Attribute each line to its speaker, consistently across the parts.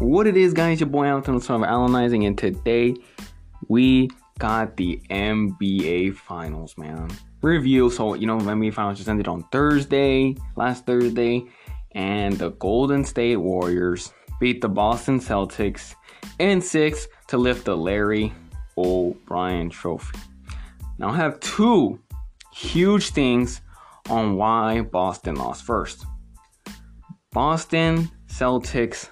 Speaker 1: What it is, guys, your boy Alton of Alanizing, and today we got the NBA Finals, man. Review. So, you know, NBA Finals just ended on Thursday, last Thursday, and the Golden State Warriors beat the Boston Celtics in six to lift the Larry O'Brien Trophy. Now, I have two huge things on why Boston lost. First, Boston Celtics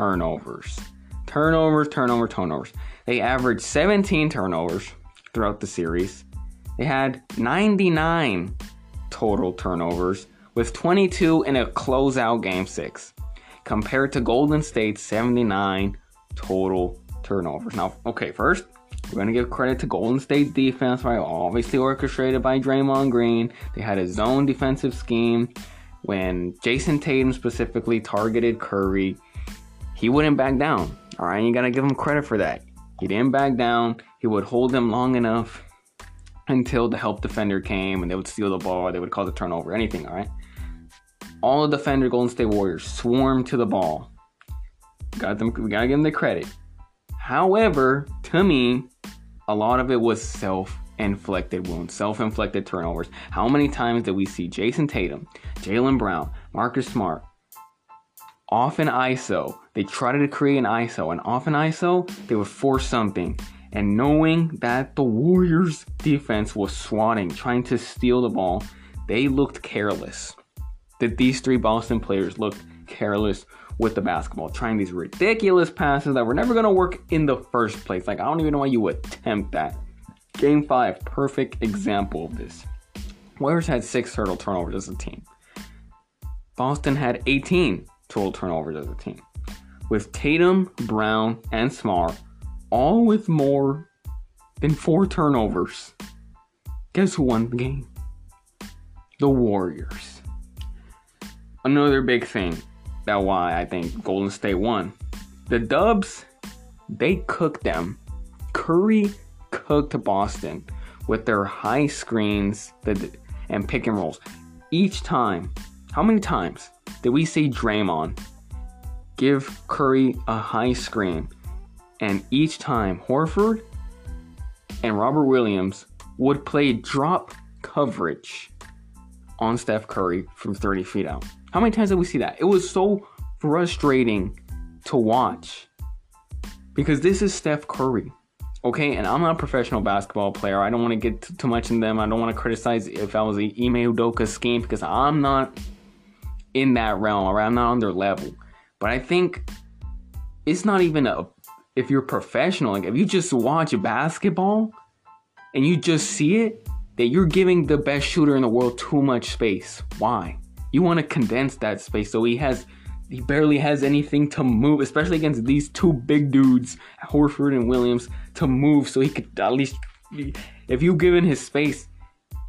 Speaker 1: turnovers. Turnovers, turnover, turnovers. They averaged 17 turnovers throughout the series. They had 99 total turnovers with 22 in a closeout game 6 compared to Golden State's 79 total turnovers. Now, okay, first, we're going to give credit to Golden State defense, right? Obviously orchestrated by Draymond Green. They had a zone defensive scheme when Jayson Tatum specifically targeted Curry. He wouldn't back down. All right, you got to give him credit for that. He didn't back down. He would hold them long enough until the help defender came and they would steal the ball, they would cause a turnover, anything, all right? All the defender Golden State Warriors swarmed to the ball. Got them we gotta give them the credit. However, to me, a lot of it was self-inflicted wounds, self-inflicted turnovers. How many times did we see Jayson Tatum, Jaylen Brown, Marcus Smart, off an ISO? They tried to create an ISO, and off an ISO, they would force something. And knowing that the Warriors defense was swatting, trying to steal the ball, they looked careless. That these three Boston players looked careless with the basketball, trying these ridiculous passes that were never going to work in the first place. Like, I don't even know why you attempt that. Game 5, perfect example of this. Warriors had six total turnovers as a team. Boston had 18 total turnovers as a team. With Tatum, Brown, and Smart all with more than four turnovers. Guess who won the game? The Warriors. Another big thing that why I think Golden State won. The Dubs, they cooked them. Curry cooked Boston with their high screens and pick and rolls. Each time, how many times did we see Draymond give Curry a high screen and each time Horford and Robert Williams would play drop coverage on Steph Curry from 30 feet out. How many times did we see that? It was so frustrating to watch because this is Steph Curry. Okay, and I'm not a professional basketball player. I don't want to get too much in them. I don't want to criticize if I was the Ime Udoka scheme because I'm not in that realm or I'm not on their level. But I think it's not even a if you're professional, like if you just watch basketball and you just see it, that you're giving the best shooter in the world too much space. Why? You want to condense that space so he has he barely has anything to move, especially against these two big dudes, Horford and Williams, to move so he could at least if you give him his space,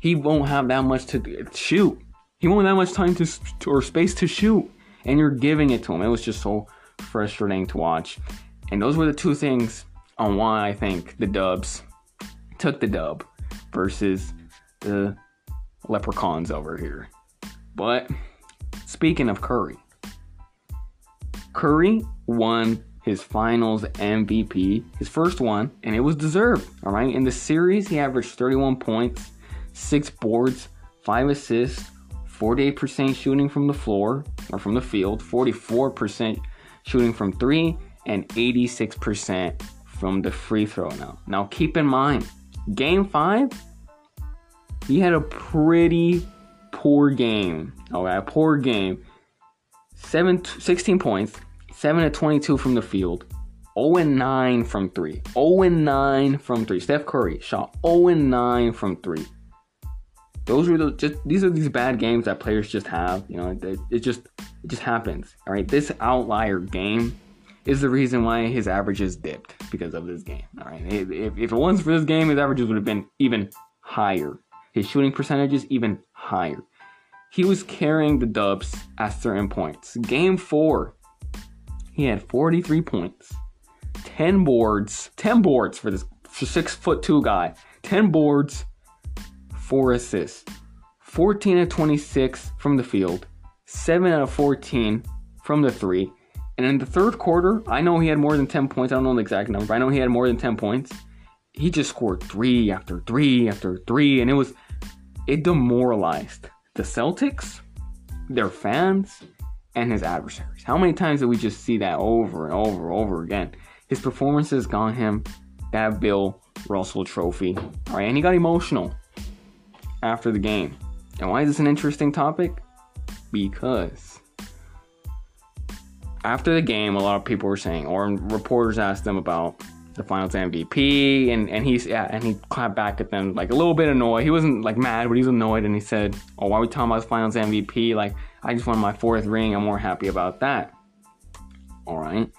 Speaker 1: he won't have that much to shoot. He won't have that much time to or space to shoot, and you're giving it to him. It was just so frustrating to watch. And those were the two things on why I think the Dubs took the dub versus the Leprechauns over here. But speaking of Curry, Curry won his finals MVP, his first one, and it was deserved. All right. In the series, he averaged 31 points, six boards, five assists, 48% shooting from the floor or from the field, 44% shooting from three, and 86% from the free throw now. Now keep in mind, game 5 he had a pretty poor game. Okay, a poor game. 7 16 points, 7 to 22 from the field. 0 and 9 from 3. 0 and 9 from 3. Steph Curry shot 0 and 9 from 3. Those are the just these are these bad games that players just have, you know, it, it just it just happens. All right, this outlier game is the reason why his averages dipped because of this game. All right, if, if it wasn't for this game, his averages would have been even higher. His shooting percentages even higher. He was carrying the Dubs at certain points. Game four, he had 43 points, 10 boards, 10 boards for this six foot two guy, 10 boards, four assists, 14 of 26 from the field, 7 out of 14 from the three, And in the third quarter, I know he had more than 10 points. I don't know the exact number, but I know he had more than 10 points. He just scored three after three after three, and it was it demoralized the Celtics, their fans, and his adversaries. How many times did we just see that over and over and over again? His performances got him that Bill Russell trophy. All right, and he got emotional after the game. And why is this an interesting topic? Because after the game, a lot of people were saying, or reporters asked them about the finals MVP, and, and he's yeah, and he clapped back at them like a little bit annoyed. He wasn't like mad, but he was annoyed, and he said, "Oh, why are we talking about the finals MVP? Like, I just won my fourth ring. I'm more happy about that." All right,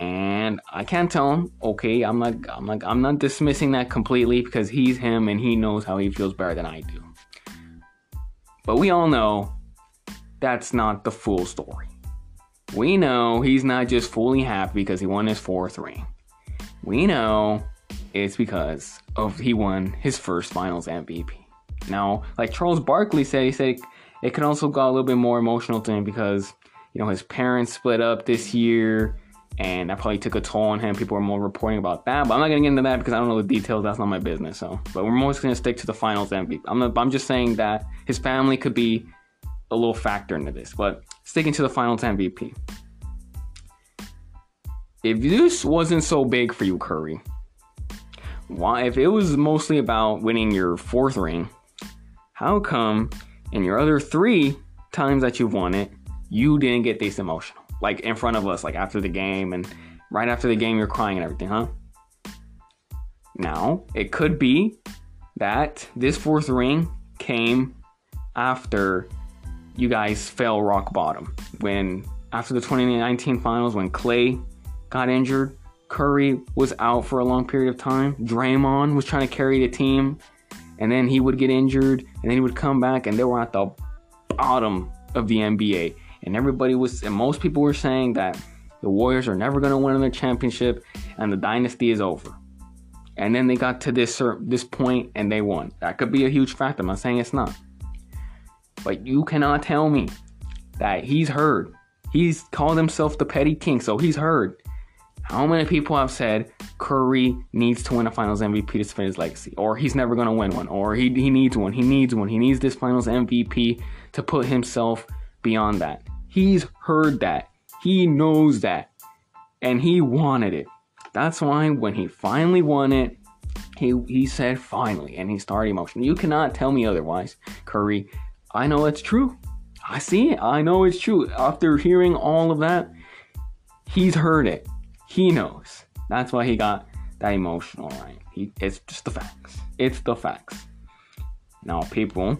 Speaker 1: and I can't tell him. Okay, I'm not, I'm like, I'm not dismissing that completely because he's him and he knows how he feels better than I do. But we all know that's not the full story. We know he's not just fully happy because he won his fourth ring. We know it's because of he won his first finals MVP. Now, like Charles Barkley said, he said it could also got a little bit more emotional to him because, you know, his parents split up this year and that probably took a toll on him. People are more reporting about that, but I'm not gonna get into that because I don't know the details. That's not my business. So, but we're mostly gonna stick to the finals MVP. I'm, not, I'm just saying that his family could be a little factor into this, but sticking to the finals MVP. If this wasn't so big for you, Curry, why? If it was mostly about winning your fourth ring, how come in your other three times that you've won it, you didn't get this emotional? Like in front of us, like after the game, and right after the game, you're crying and everything, huh? Now, it could be that this fourth ring came after you guys fell rock bottom. When after the 2019 finals, when Klay got injured, Curry was out for a long period of time. Draymond was trying to carry the team, and then he would get injured, and then he would come back, and they were at the bottom of the NBA and everybody was and most people were saying that the Warriors are never going to win another championship and the dynasty is over. And then they got to this this point and they won. That could be a huge factor. I'm not saying it's not. But you cannot tell me that he's heard. He's called himself the petty king, so he's heard. How many people have said Curry needs to win a finals MVP to defend his legacy? Or he's never gonna win one, or he, he needs one, he needs one, he needs this finals MVP to put himself beyond that. He's heard that. He knows that. And he wanted it. That's why when he finally won it, he, he said finally, and he started emotion. You cannot tell me otherwise, Curry. I know it's true. I see it. I know it's true. After hearing all of that, he's heard it. He knows. That's why he got that emotional, right? He, it's just the facts. It's the facts. Now, people,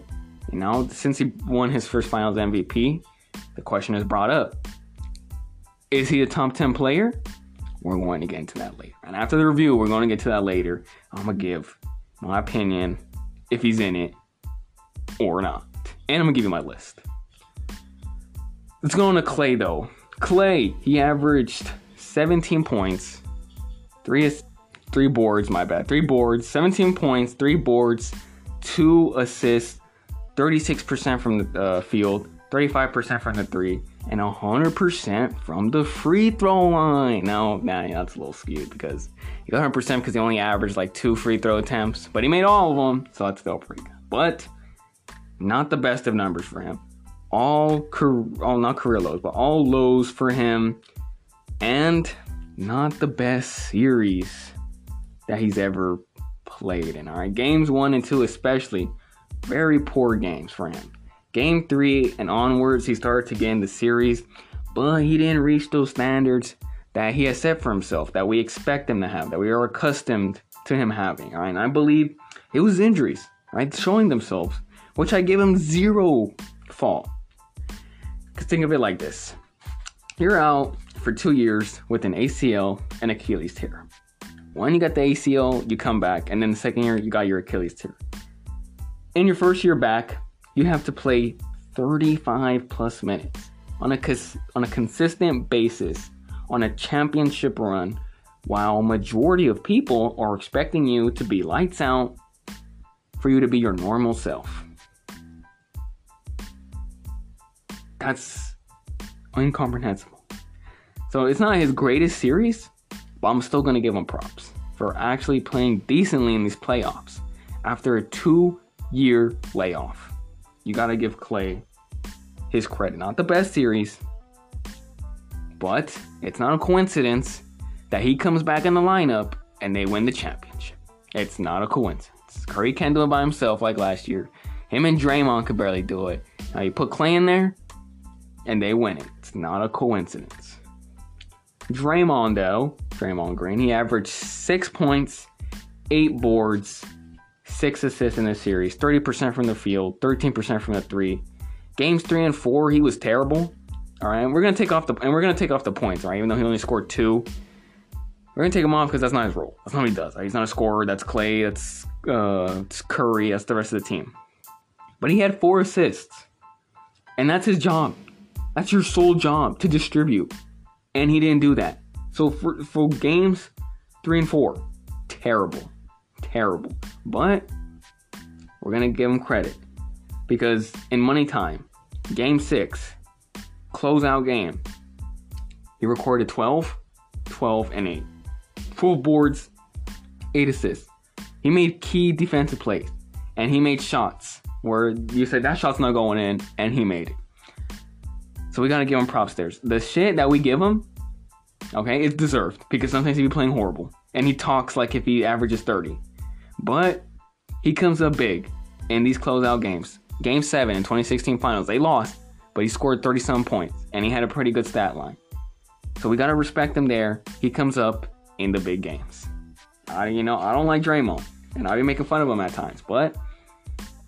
Speaker 1: you know, since he won his first finals MVP, the question is brought up Is he a top 10 player? We're going to get into that later. And after the review, we're going to get to that later. I'm going to give my opinion if he's in it or not. And I'm going to give you my list. Let's go on to Klay, though. Klay, he averaged 17 points, three, three boards, my bad, three boards, 17 points, three boards, two assists, 36% from the uh, field, 35% from the three, and 100% from the free throw line. Now, nah, that's a little skewed because he got 100% because he only averaged like two free throw attempts, but he made all of them, so that's still pretty good. But not the best of numbers for him. All, all not career lows, but all lows for him, and not the best series that he's ever played in. All right, games one and two, especially, very poor games for him. Game three and onwards, he started to gain the series, but he didn't reach those standards that he has set for himself, that we expect him to have, that we are accustomed to him having. Right, and I believe it was injuries, right, showing themselves, which I give him zero fault. Cause think of it like this: you're out for two years with an ACL and Achilles tear. When you got the ACL, you come back, and then the second year you got your Achilles tear. In your first year back, you have to play 35 plus minutes on a cons- on a consistent basis on a championship run while majority of people are expecting you to be lights out for you to be your normal self. That's incomprehensible. So it's not his greatest series, but I'm still going to give him props for actually playing decently in these playoffs after a two year layoff. You got to give Klay his credit. Not the best series, but it's not a coincidence that he comes back in the lineup and they win the championship. It's not a coincidence. Curry can't do it by himself like last year. Him and Draymond could barely do it. Now you put Klay in there, and they win it. It's not a coincidence. Draymond, though, Draymond Green, he averaged six points, eight boards, six assists in the series, 30% from the field, 13% from the three. Games three and four, he was terrible. All right, we're gonna take off the and we're gonna take off the points, right? Even though he only scored two, we're gonna take him off because that's not his role. That's not what he does. Right? He's not a scorer. That's Klay. That's uh, it's Curry. That's the rest of the team. But he had four assists, and that's his job. That's your sole job to distribute, and he didn't do that. So for for games three and four, terrible, terrible. But we're gonna give him credit because in money time, game six closeout game. He recorded 12, 12, and 8. 12 boards, 8 assists. He made key defensive plays. And he made shots where you said that shot's not going in, and he made it. So we gotta give him props there. The shit that we give him, okay, it's deserved because sometimes he be playing horrible. And he talks like if he averages 30. But he comes up big in these closeout games. Game 7 in 2016 finals, they lost but he scored 30 some points and he had a pretty good stat line. So we gotta respect him there. He comes up in the big games. I, you know, I don't like Draymond, and I'll be making fun of him at times, but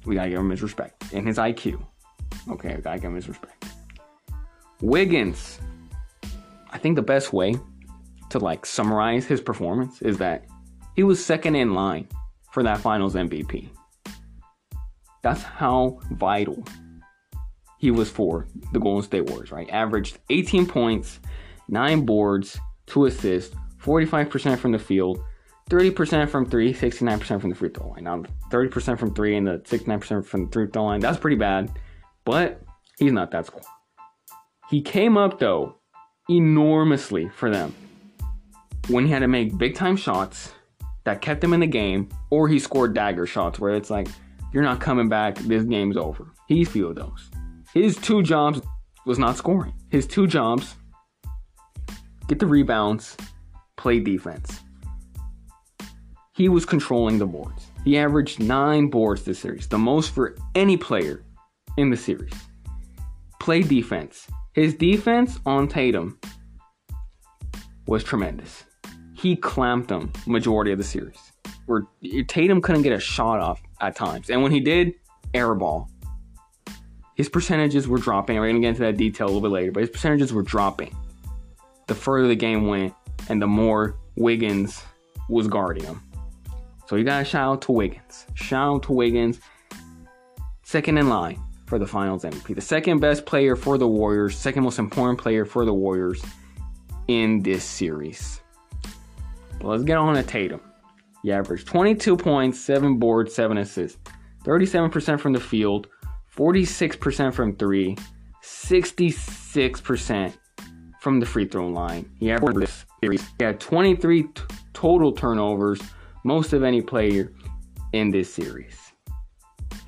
Speaker 1: we gotta give him his respect and his IQ. Okay, we gotta give him his respect. Wiggins, I think the best way to like summarize his performance is that he was second in line for that Finals MVP. That's how vital he was for the Golden State Warriors, right? Averaged 18 points, 9 boards, 2 assists, 45% from the field, 30% from 3, 69% from the free throw line. Now, 30% from 3 and the 69% from the free throw line, that's pretty bad, but he's not that score. He came up, though, enormously for them when he had to make big time shots that kept him in the game, or he scored dagger shots where it's like, you're not coming back, this game's over. He's few of those. His two jobs was not scoring. His two jobs get the rebounds, play defense. He was controlling the boards. He averaged nine boards this series, the most for any player in the series. Play defense. His defense on Tatum was tremendous. He clamped him majority of the series. Where Tatum couldn't get a shot off at times. And when he did, airball his percentages were dropping. We're to get into that detail a little bit later, but his percentages were dropping the further the game went and the more Wiggins was guarding him. So you got to shout out to Wiggins. Shout out to Wiggins. Second in line for the finals MVP. The second best player for the Warriors, second most important player for the Warriors in this series. Let's get on to Tatum. He averaged 22 points, 7 boards, 7 assists, 37% from the field, 46% from three, 66% from the free throw line. He averaged this series. He had 23 t- total turnovers, most of any player in this series.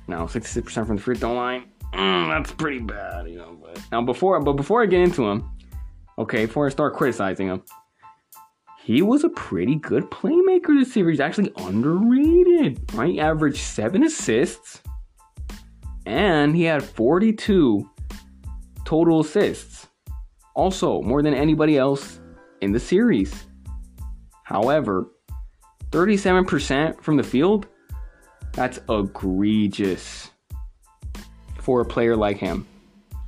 Speaker 1: Now, 66% from the free throw line, mm, that's pretty bad, you know. But now, before but before I get into him, okay, before I start criticizing him, he was a pretty good playmaker this series. Actually, underrated. Right, averaged seven assists and he had 42 total assists. Also, more than anybody else in the series. However, 37% from the field, that's egregious for a player like him.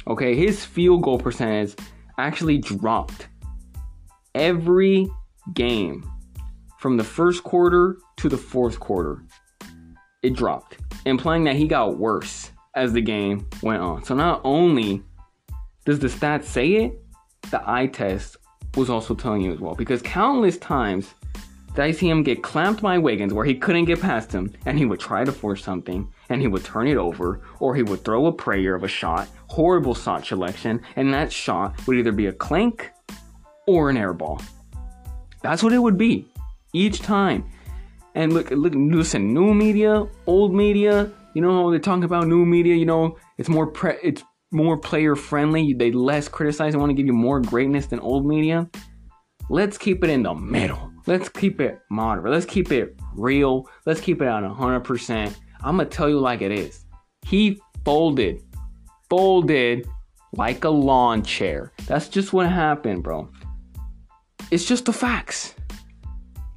Speaker 1: Okay, his field goal percentage actually dropped every game from the first quarter to the fourth quarter. It dropped, implying that he got worse as the game went on. So not only does the stats say it, the eye test was also telling you as well. Because countless times did I see him get clamped by Wiggins where he couldn't get past him and he would try to force something and he would turn it over or he would throw a prayer of a shot, horrible shot selection, and that shot would either be a clink or an air ball. That's what it would be each time. And look, look, listen, new media, old media. You know, they're talking about new media. You know, it's more pre- it's more player friendly. They less criticize and want to give you more greatness than old media. Let's keep it in the middle. Let's keep it moderate. Let's keep it real. Let's keep it at 100%. I'm going to tell you like it is. He folded, folded like a lawn chair. That's just what happened, bro. It's just the facts.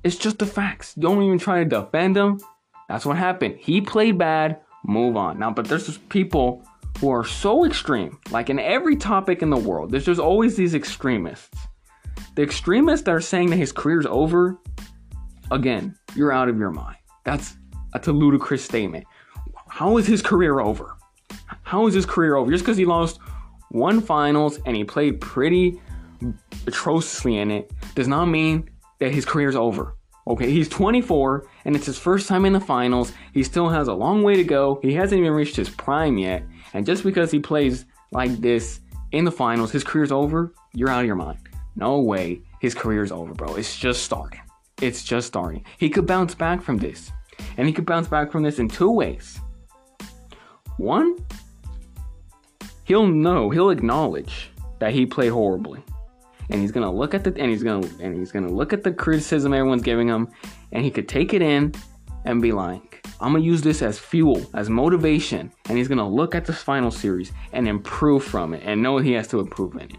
Speaker 1: It's just the facts. Don't even try to defend him. That's what happened. He played bad. Move on. Now, but there's just people who are so extreme, like in every topic in the world, there's just always these extremists. The extremists that are saying that his career's over, again, you're out of your mind. That's that's a ludicrous statement. How is his career over? How is his career over? Just because he lost one finals and he played pretty atrociously in it does not mean that his career's over. Okay, he's 24 and it's his first time in the finals. He still has a long way to go. He hasn't even reached his prime yet. And just because he plays like this in the finals, his career's over, you're out of your mind. No way his career's over, bro. It's just starting. It's just starting. He could bounce back from this. And he could bounce back from this in two ways. One, he'll know, he'll acknowledge that he played horribly. And he's gonna look at the and he's gonna and he's gonna look at the criticism everyone's giving him, and he could take it in and be like, I'm gonna use this as fuel, as motivation, and he's gonna look at this final series and improve from it and know he has to improve in it.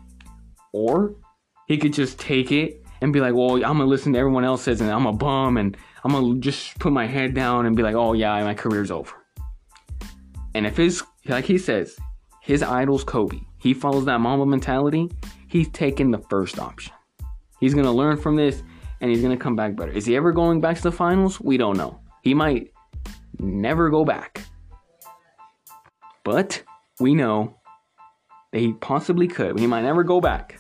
Speaker 1: Or he could just take it and be like, well, I'm gonna listen to everyone else says and I'm a bum and I'm gonna just put my head down and be like, oh yeah, my career's over. And if his, like he says, his idol's Kobe, he follows that Mamba mentality, he's taking the first option. He's gonna learn from this and he's gonna come back better. Is he ever going back to the finals? We don't know. He might never go back. But we know that he possibly could. He might never go back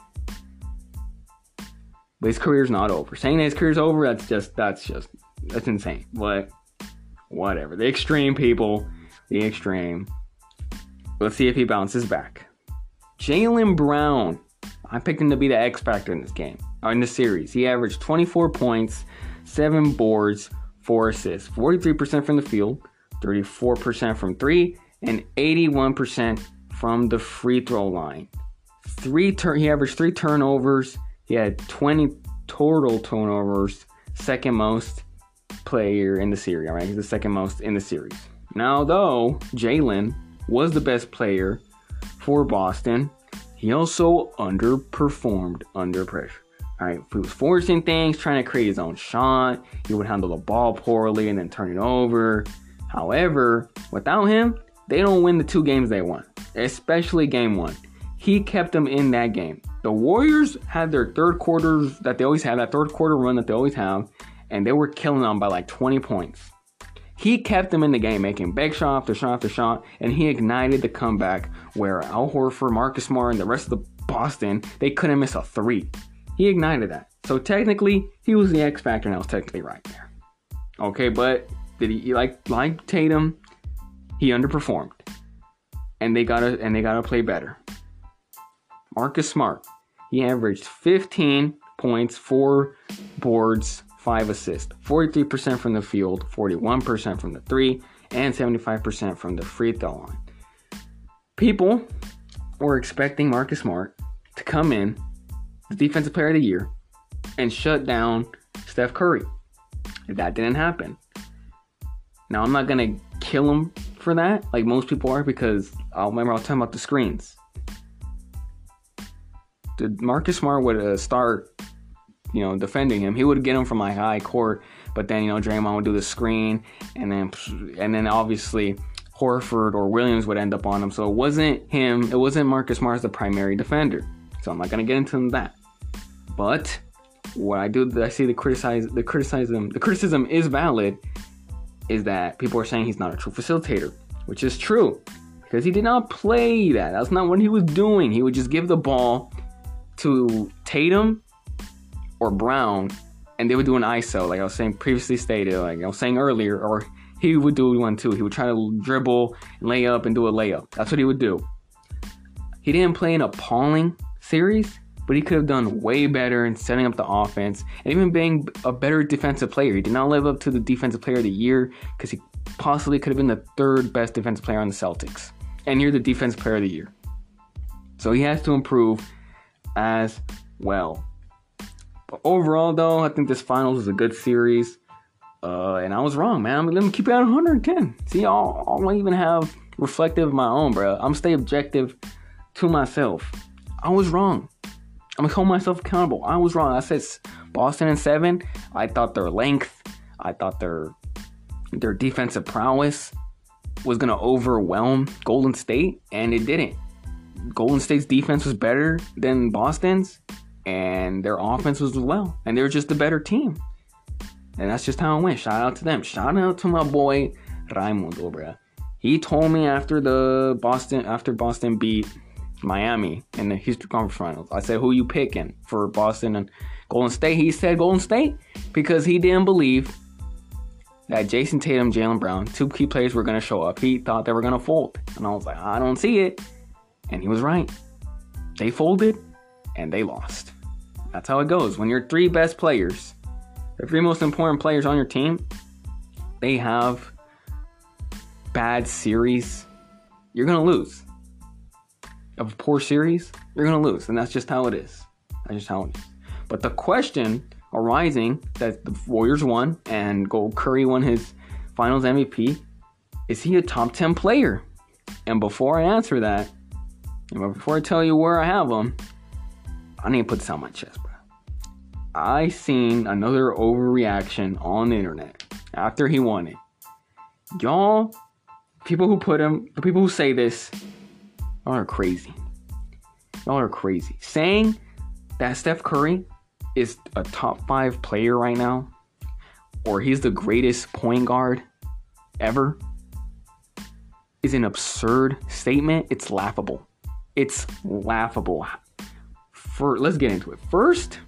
Speaker 1: but his career's not over. Saying that his career's over, that's just that's just that's insane. But whatever. The extreme people, the extreme. Let's see if he bounces back. Jaylen Brown. I picked him to be the X factor in this game, or in the series. He averaged 24 points, 7 boards, 4 assists, 43% from the field, 34% from 3, and 81% from the free throw line. Three he averaged 3 turnovers he had 20 total turnovers, second most player in the series. All right, he's the second most in the series. Now, though Jaylen was the best player for Boston, he also underperformed under pressure. All right, he was forcing things, trying to create his own shot. He would handle the ball poorly and then turn it over. However, without him, they don't win the two games they won, especially game one. He kept them in that game. The Warriors had their third quarters that they always have, that third quarter run that they always have, and they were killing them by like 20 points. He kept them in the game, making big shot after shot after shot, and he ignited the comeback where Al Horford, Marcus Smart, and the rest of the Boston, they couldn't miss a three. He ignited that. So technically, he was the X factor, and I was technically right there. Okay, but did he like like Tatum? He underperformed, and they gotta and they gotta play better. Marcus Smart, he averaged 15 points, 4 boards, 5 assists, 43% from the field, 41% from the 3, and 75% from the free throw line. People were expecting Marcus Smart to come in, the defensive player of the year, and shut down Steph Curry. That didn't happen. Now, I'm not going to kill him for that, like most people are, because I'll remember I was talking about the screens Did Marcus Smart would uh, start, you know, defending him, he would get him from like high court. But then you know Draymond would do the screen, and then and then obviously Horford or Williams would end up on him. So it wasn't him. It wasn't Marcus Smart the primary defender. So I'm not gonna get into that. But what I do, I see the criticize the criticism. The criticism is valid. Is that people are saying he's not a true facilitator, which is true because he did not play that. That's not what he was doing. He would just give the ball to Tatum or Brown, and they would do an ISO, like I was saying previously stated, like I was saying earlier, or he would do one too. He would try to dribble, lay up, and do a layup. That's what he would do. He didn't play an appalling series. but he could have done way better in setting up the offense and even being a better defensive player. He did not live up to the defensive player of the year because he possibly could have been the third best defensive player on the Celtics. And you're the defensive player of the year. So he has to improve as well. But overall, though, I think this finals is a good series. Uh, and I was wrong, man. Let me keep it at 110. See, I'll, I'll even have reflective of my own, bro. I'm stay objective to myself. I was wrong. I'm gonna hold myself accountable. I was wrong. I said Boston and seven. I thought their length, I thought their their defensive prowess was gonna overwhelm Golden State, and it didn't. Golden State's defense was better than Boston's, and their offense was as well, and they were just a better team. And that's just how it went. Shout out to them. Shout out to my boy Raimundo, bro. He told me after the Boston after Boston beat Miami in the Eastern Conference Finals. I said, "Who you picking for Boston and Golden State?" He said Golden State because he didn't believe that Jayson Tatum, Jaylen Brown, two key players were going to show up. He thought they were going to fold, and I was like, "I don't see it," and he was right. They folded, and they lost. That's how it goes. When your three best players, the three most important players on your team, they have bad series, you're going to lose of a poor series, you're gonna lose, and that's just how it is. That's just how it is. But the question arising that the Warriors won and Gold Curry won his Finals MVP, is he a top ten player? And before I answer that, before I tell you where I have him, I need to put this on my chest, bro. I seen another overreaction on the internet after he won it. Y'all, people who put him, the people who say this, Y'all are crazy. Y'all are crazy. Saying that Steph Curry is a top five player right now, or he's the greatest point guard ever, is an absurd statement. It's laughable. It's laughable. For let's get into it. First,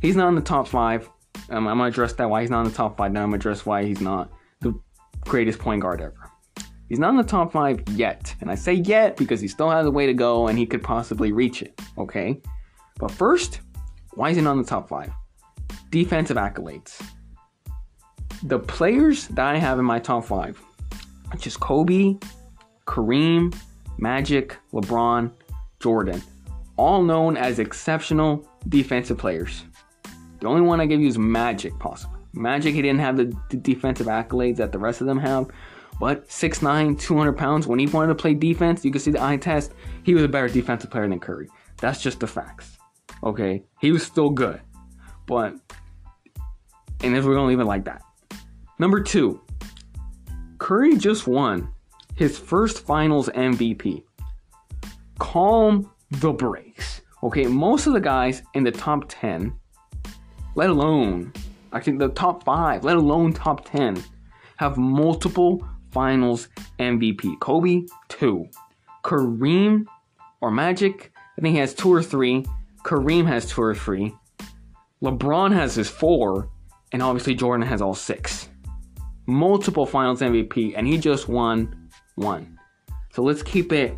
Speaker 1: he's not in the top five. Um, I'm gonna address that why he's not in the top five. Then I'm gonna address why he's not the greatest point guard ever. He's not in the top five yet. And I say yet because he still has a way to go and he could possibly reach it. Okay? But first, why is he not in the top five? Defensive accolades. The players that I have in my top five which is Kobe, Kareem, Magic, LeBron, Jordan. All known as exceptional defensive players. The only one I give you is Magic, possibly. Magic, he didn't have the, defensive accolades that the rest of them have, but 6'9, 200 pounds, when he wanted to play defense, you can see the eye test, he was a better defensive player than Curry. That's just the facts. Okay? He was still good. But, and if we're to leave it like that. Number two, Curry just won his first finals MVP. Calm the brakes. Okay, most of the guys in the top 10, let alone, actually the top five, let alone top 10, have multiple Finals MVP. Kobe, two. Kareem or Magic, I think he has two or three. Kareem has two or three. LeBron has his four. And obviously Jordan has all six. Multiple Finals MVP, and he just won one. So let's keep it.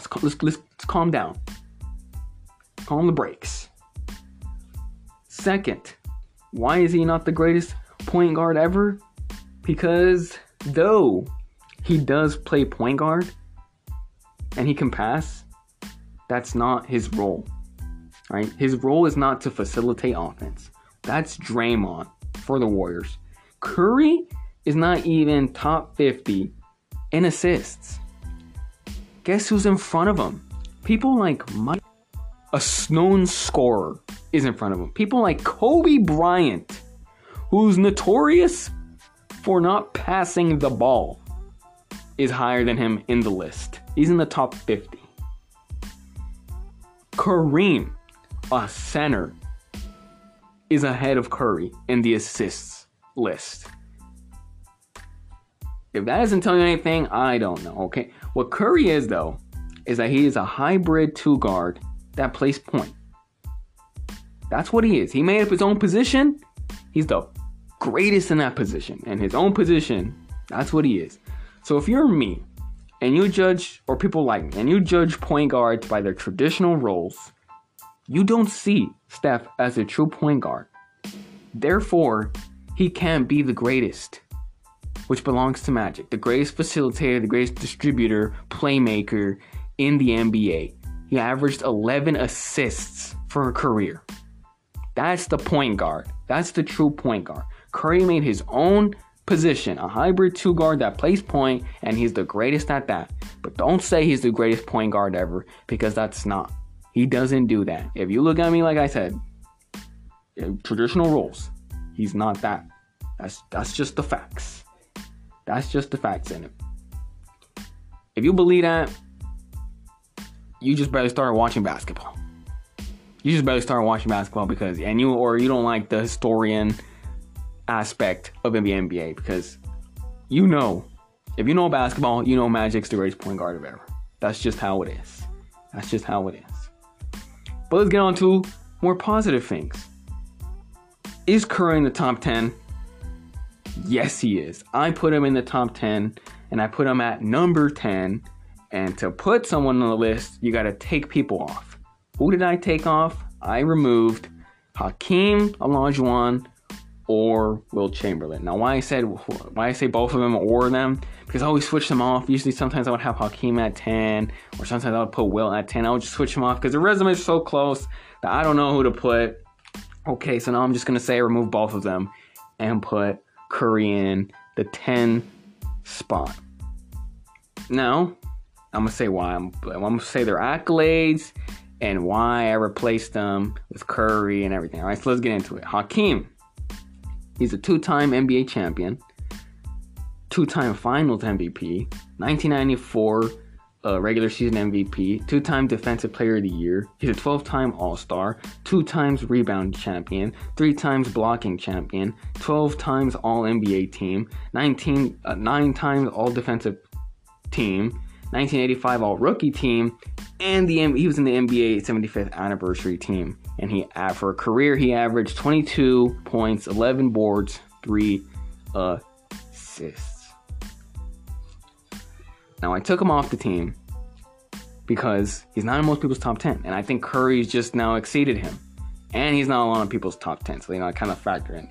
Speaker 1: Let's, let's, let's, let's calm down. Calm the brakes. Second, why is he not the greatest point guard ever? Because though he does play point guard and he can pass, that's not his role. Right? His role is not to facilitate offense. That's Draymond for the Warriors. Curry is not even top 50 in assists. Guess who's in front of him? People like Mike, a known scorer, is in front of him. People like Kobe Bryant, who's notorious for not passing the ball is higher than him in the list. He's in the top 50. Kareem, a center, is ahead of Curry in the assists list. If that doesn't tell you anything, I don't know. Okay. What Curry is, though, is that he is a hybrid two guard that plays point. That's what he is. He made up his own position. He's the greatest in that position and his own position. That's what he is. So if you're me and you judge, or people like me, and you judge point guards by their traditional roles, You don't see Steph as a true point guard. Therefore, he can't be the greatest, which belongs to Magic, the greatest facilitator, the greatest distributor, playmaker in the NBA. He averaged 11 assists for a career. That's the point guard. That's the true point guard. Curry made his own position, a hybrid two guard that plays point, and he's the greatest at that. But don't say he's the greatest point guard ever because that's not. He doesn't do that. If you look at me, like I said, eh, traditional rules, he's not that. That's that's just the facts. That's just the facts in it. If you believe that, you just better start watching basketball. You just better start watching basketball because and you or you don't like the historian aspect of the NBA because you know if you know basketball, you know Magic's the greatest point guard of ever. That's just how it is. That's just how it is. But let's get on to more positive things. Is Curry in the top 10? Yes, he is. I put him in the top 10 and I put him at number 10 and to put someone on the list, you got to take people off. Who did I take off? I removed Hakeem Olajuwon or Wilt Chamberlain. Now, why I said why I say both of them or them because I always switch them off. Usually, sometimes I would have Hakeem at ten, or sometimes I would put Wilt at ten. I would just switch them off because the resume is so close that I don't know who to put. Okay, so now I'm just gonna say remove both of them and put Curry in the ten spot. Now, I'm gonna say why. I'm, I'm gonna say their accolades and why I replaced them with Curry and everything. All right, so let's get into it. Hakeem, he's a two-time NBA champion, two-time Finals MVP, 1994 uh, regular season MVP, two-time Defensive Player of the Year. He's a 12-time All-Star, two times rebound champion, three times blocking champion, 12 times All NBA team, 19 uh, nine times All Defensive team. 1985 All Rookie Team, and the he was in the NBA 75th Anniversary Team. And he for a career he averaged 22 points, 11 boards, three assists. Now I took him off the team because he's not in most people's top 10, and I think Curry's just now exceeded him, and he's not a lot of people's top 10, so you know I kind of factor in.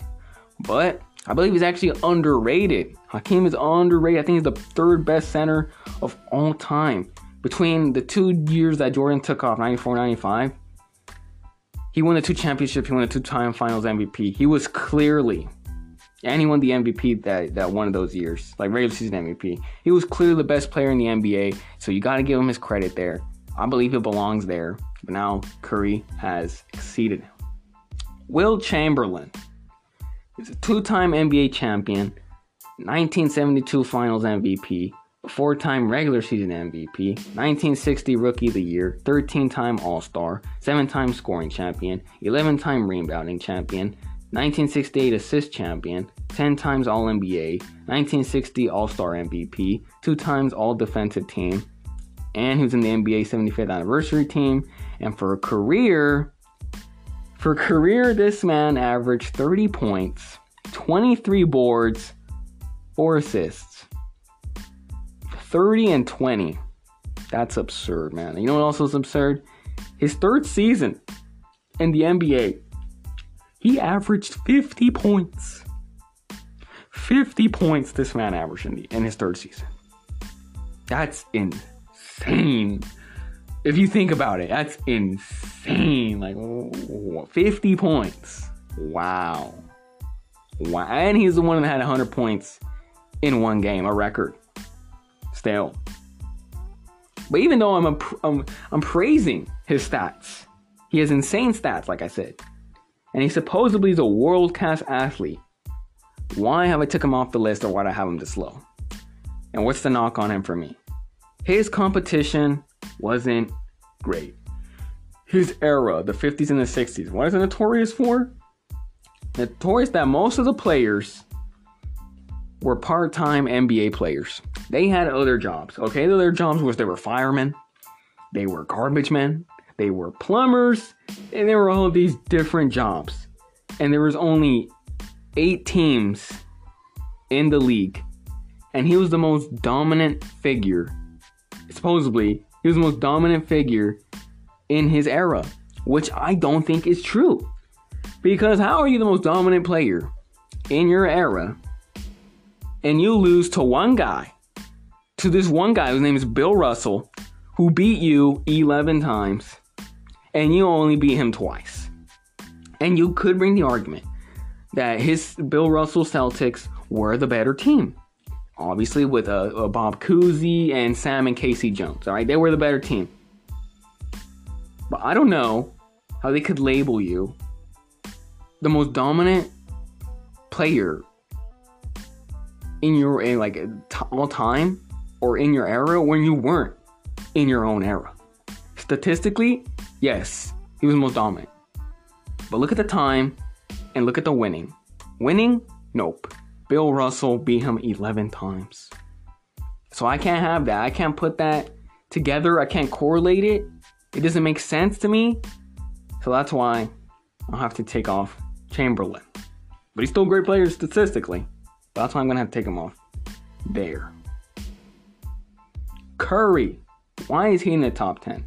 Speaker 1: But I believe he's actually underrated. Hakeem is underrated. I think he's the third best center of all time. Between the two years that Jordan took off, 94 95, he won the two championships. He won the two time finals MVP. He was clearly, and he won the MVP that, that one of those years, like regular season MVP. He was clearly the best player in the NBA, so you got to give him his credit there. I believe he belongs there, but now Curry has exceeded him. Wilt Chamberlain is a two time NBA champion, 1972 Finals MVP, four time regular season MVP, 1960 Rookie of the Year, 13 time All Star, seven time scoring champion, 11 time rebounding champion, 1968 assist champion, 10 times All NBA, 1960 All Star MVP, two times All Defensive Team, and was in the NBA 75th anniversary team. And for a career, for career, this man averaged 30 points, 23 boards, 4 assists. 30 and 20. That's absurd, man. You know what else is absurd? His third season in the NBA, he averaged 50 points. 50 points this man averaged in, the, in his third season. That's insane. If you think about it, that's insane. Like 50 points. Wow. Wow. And he's the one that had 100 points in one game, a record. Still. But even though I'm, I'm, I'm praising his stats, he has insane stats, like I said. And he supposedly is a world class athlete. Why have I took him off the list or why do I have him this low? And what's the knock on him for me? His competition wasn't great. His era, the 50s and the 60s, what is it notorious for? Notorious that most of the players were part-time NBA players. They had other jobs. Okay, their jobs was they were firemen, they were garbage men, they were plumbers, and there were all these different jobs. And there was only eight teams in the league, and he was the most dominant figure. Supposedly, he was the most dominant figure in his era. which I don't think is true. Because how are you the most dominant player in your era and you lose to one guy, to this one guy whose name is Bill Russell, who beat you 11 times, and you only beat him twice? And you could bring the argument that his Bill Russell Celtics were the better team. Obviously, with uh, uh, Bob Cousy and Sam and K.C. Jones. All right, they were the better team. But I don't know how they could label you the most dominant player in your in like all time or in your era when you weren't in your own era. Statistically, yes, he was most dominant. But look at the time and look at the winning. Winning? Nope. Bill Russell beat him 11 times. So I can't have that. I can't put that together. I can't correlate it. It doesn't make sense to me. So that's why I'll have to take off Chamberlain. But he's still a great player statistically. But that's why I'm going to have to take him off there. Curry. Why is he in the top 10?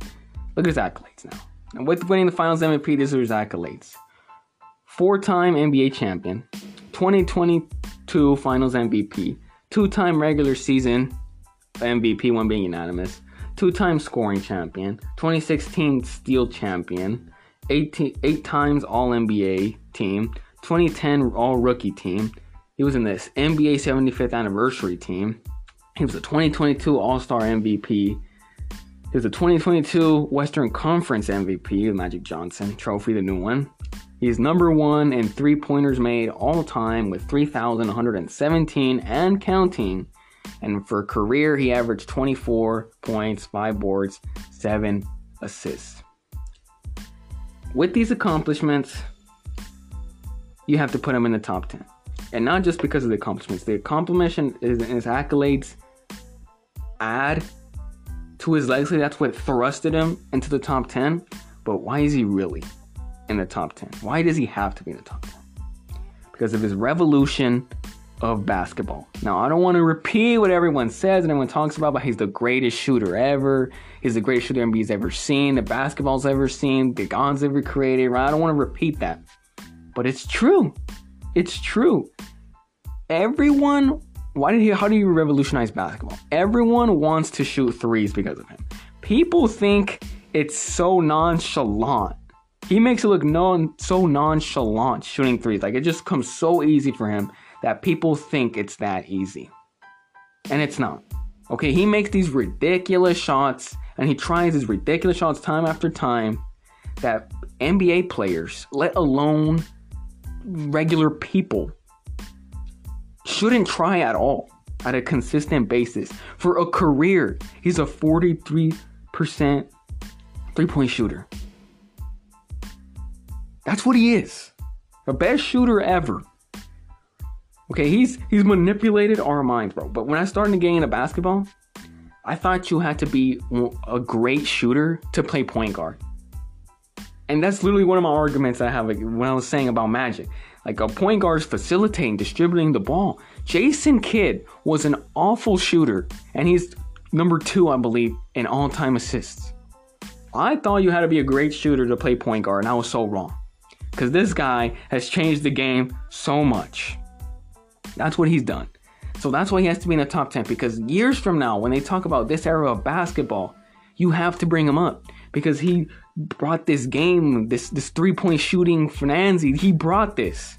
Speaker 1: Look at his accolades now. And with winning the finals MVP, these are his accolades. Four time NBA champion, 2022 finals MVP, two time regular season MVP, one being unanimous, two time scoring champion, 2016 steal champion, 18, eight times All NBA team, 2010 All Rookie team. He was in this NBA 75th anniversary team. He was a 2022 All Star MVP. He was a 2022 Western Conference MVP, Magic Johnson trophy, the new one. He's number one in three pointers made all time with 3,117 and counting. And for career, he averaged 24 points, 5 boards, 7 assists. With these accomplishments, you have to put him in the top 10. And not just because of the accomplishments. The accomplishment is his accolades add to his legacy. That's what thrusted him into the top 10. But why is he really in the top 10? Why does he have to be in the top 10? Because of his revolution of basketball. Now, I don't want to repeat what everyone says and everyone talks about, but he's the greatest shooter ever. He's the greatest shooter NBA's ever seen, the basketball's ever seen, the God's ever created. Right? I don't want to repeat that, but it's true. It's true. Everyone, why did he? How do you revolutionize basketball? Everyone wants to shoot threes because of him. People think it's so nonchalant. He makes it look non so nonchalant shooting threes. Like it just comes so easy for him that people think it's that easy. And it's not. Okay, he makes these ridiculous shots and he tries these ridiculous shots time after time that NBA players, let alone regular people, shouldn't try at all at a consistent basis. For a career, he's a 43% three point shooter. That's what he is. The best shooter ever. Okay, he's he's manipulated our minds, bro. But when I started getting into basketball, I thought you had to be a great shooter to play point guard. And that's literally one of my arguments I have when I was saying about Magic. Like a point guard's facilitating, distributing the ball. Jason Kidd was an awful shooter, and he's number two, I believe, in all-time assists. I thought you had to be a great shooter to play point guard, and I was so wrong. Because this guy has changed the game so much. That's what he's done. So that's why he has to be in the top 10 because years from now, when they talk about this era of basketball, you have to bring him up because he brought this game, this this three point shooting Fernanzi. He brought this,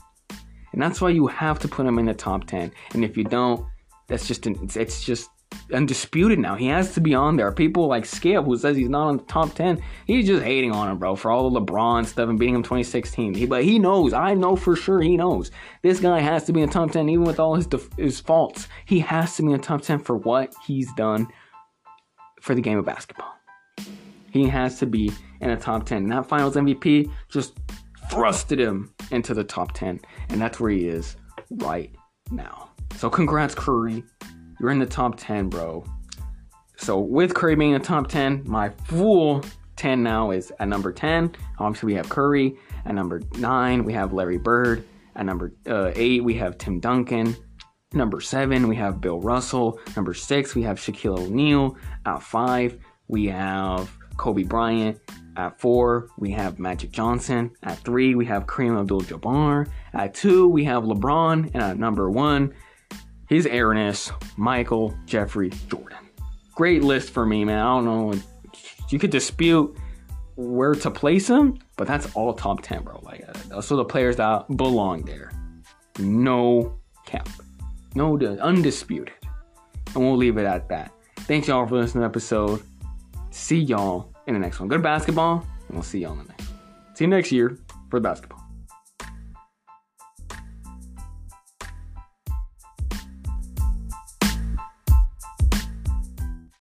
Speaker 1: and that's why you have to put him in the top 10. And if you don't, that's just an, it's, it's just undisputed now. He has to be on there. People like Skip, who says he's not on the top 10, he's just hating on him, bro, for all the LeBron stuff and beating him 2016. He, but he knows, I know for sure he knows. This guy has to be in the top 10, even with all his, def- his faults. He has to be in the top 10 for what he's done for the game of basketball. He has to be in the top 10. And that finals MVP just thrusted him into the top 10. And that's where he is right now. So congrats, Curry. You're in the top 10, bro. So with Curry being in the top 10, my full 10 now is at number 10. Obviously, we have Curry. At number 9, we have Larry Bird. At number uh, 8, we have Tim Duncan. Number 7, we have Bill Russell. Number 6, we have Shaquille O'Neal. At 5, we have Kobe Bryant. At four, we have Magic Johnson. At three, we have Kareem Abdul-Jabbar. At two, we have LeBron, and at number one, His Airness, Michael Jeffrey Jordan. Great list for me, man. I don't know. You could dispute where to place him, but that's all top 10, bro. Like, uh, those are the players that belong there. No cap. No, undisputed. And we'll leave it at that. Thanks, y'all, for listening to the episode. See y'all in the next one. Good basketball, and we'll see y'all in the next. See you next year for the basketball.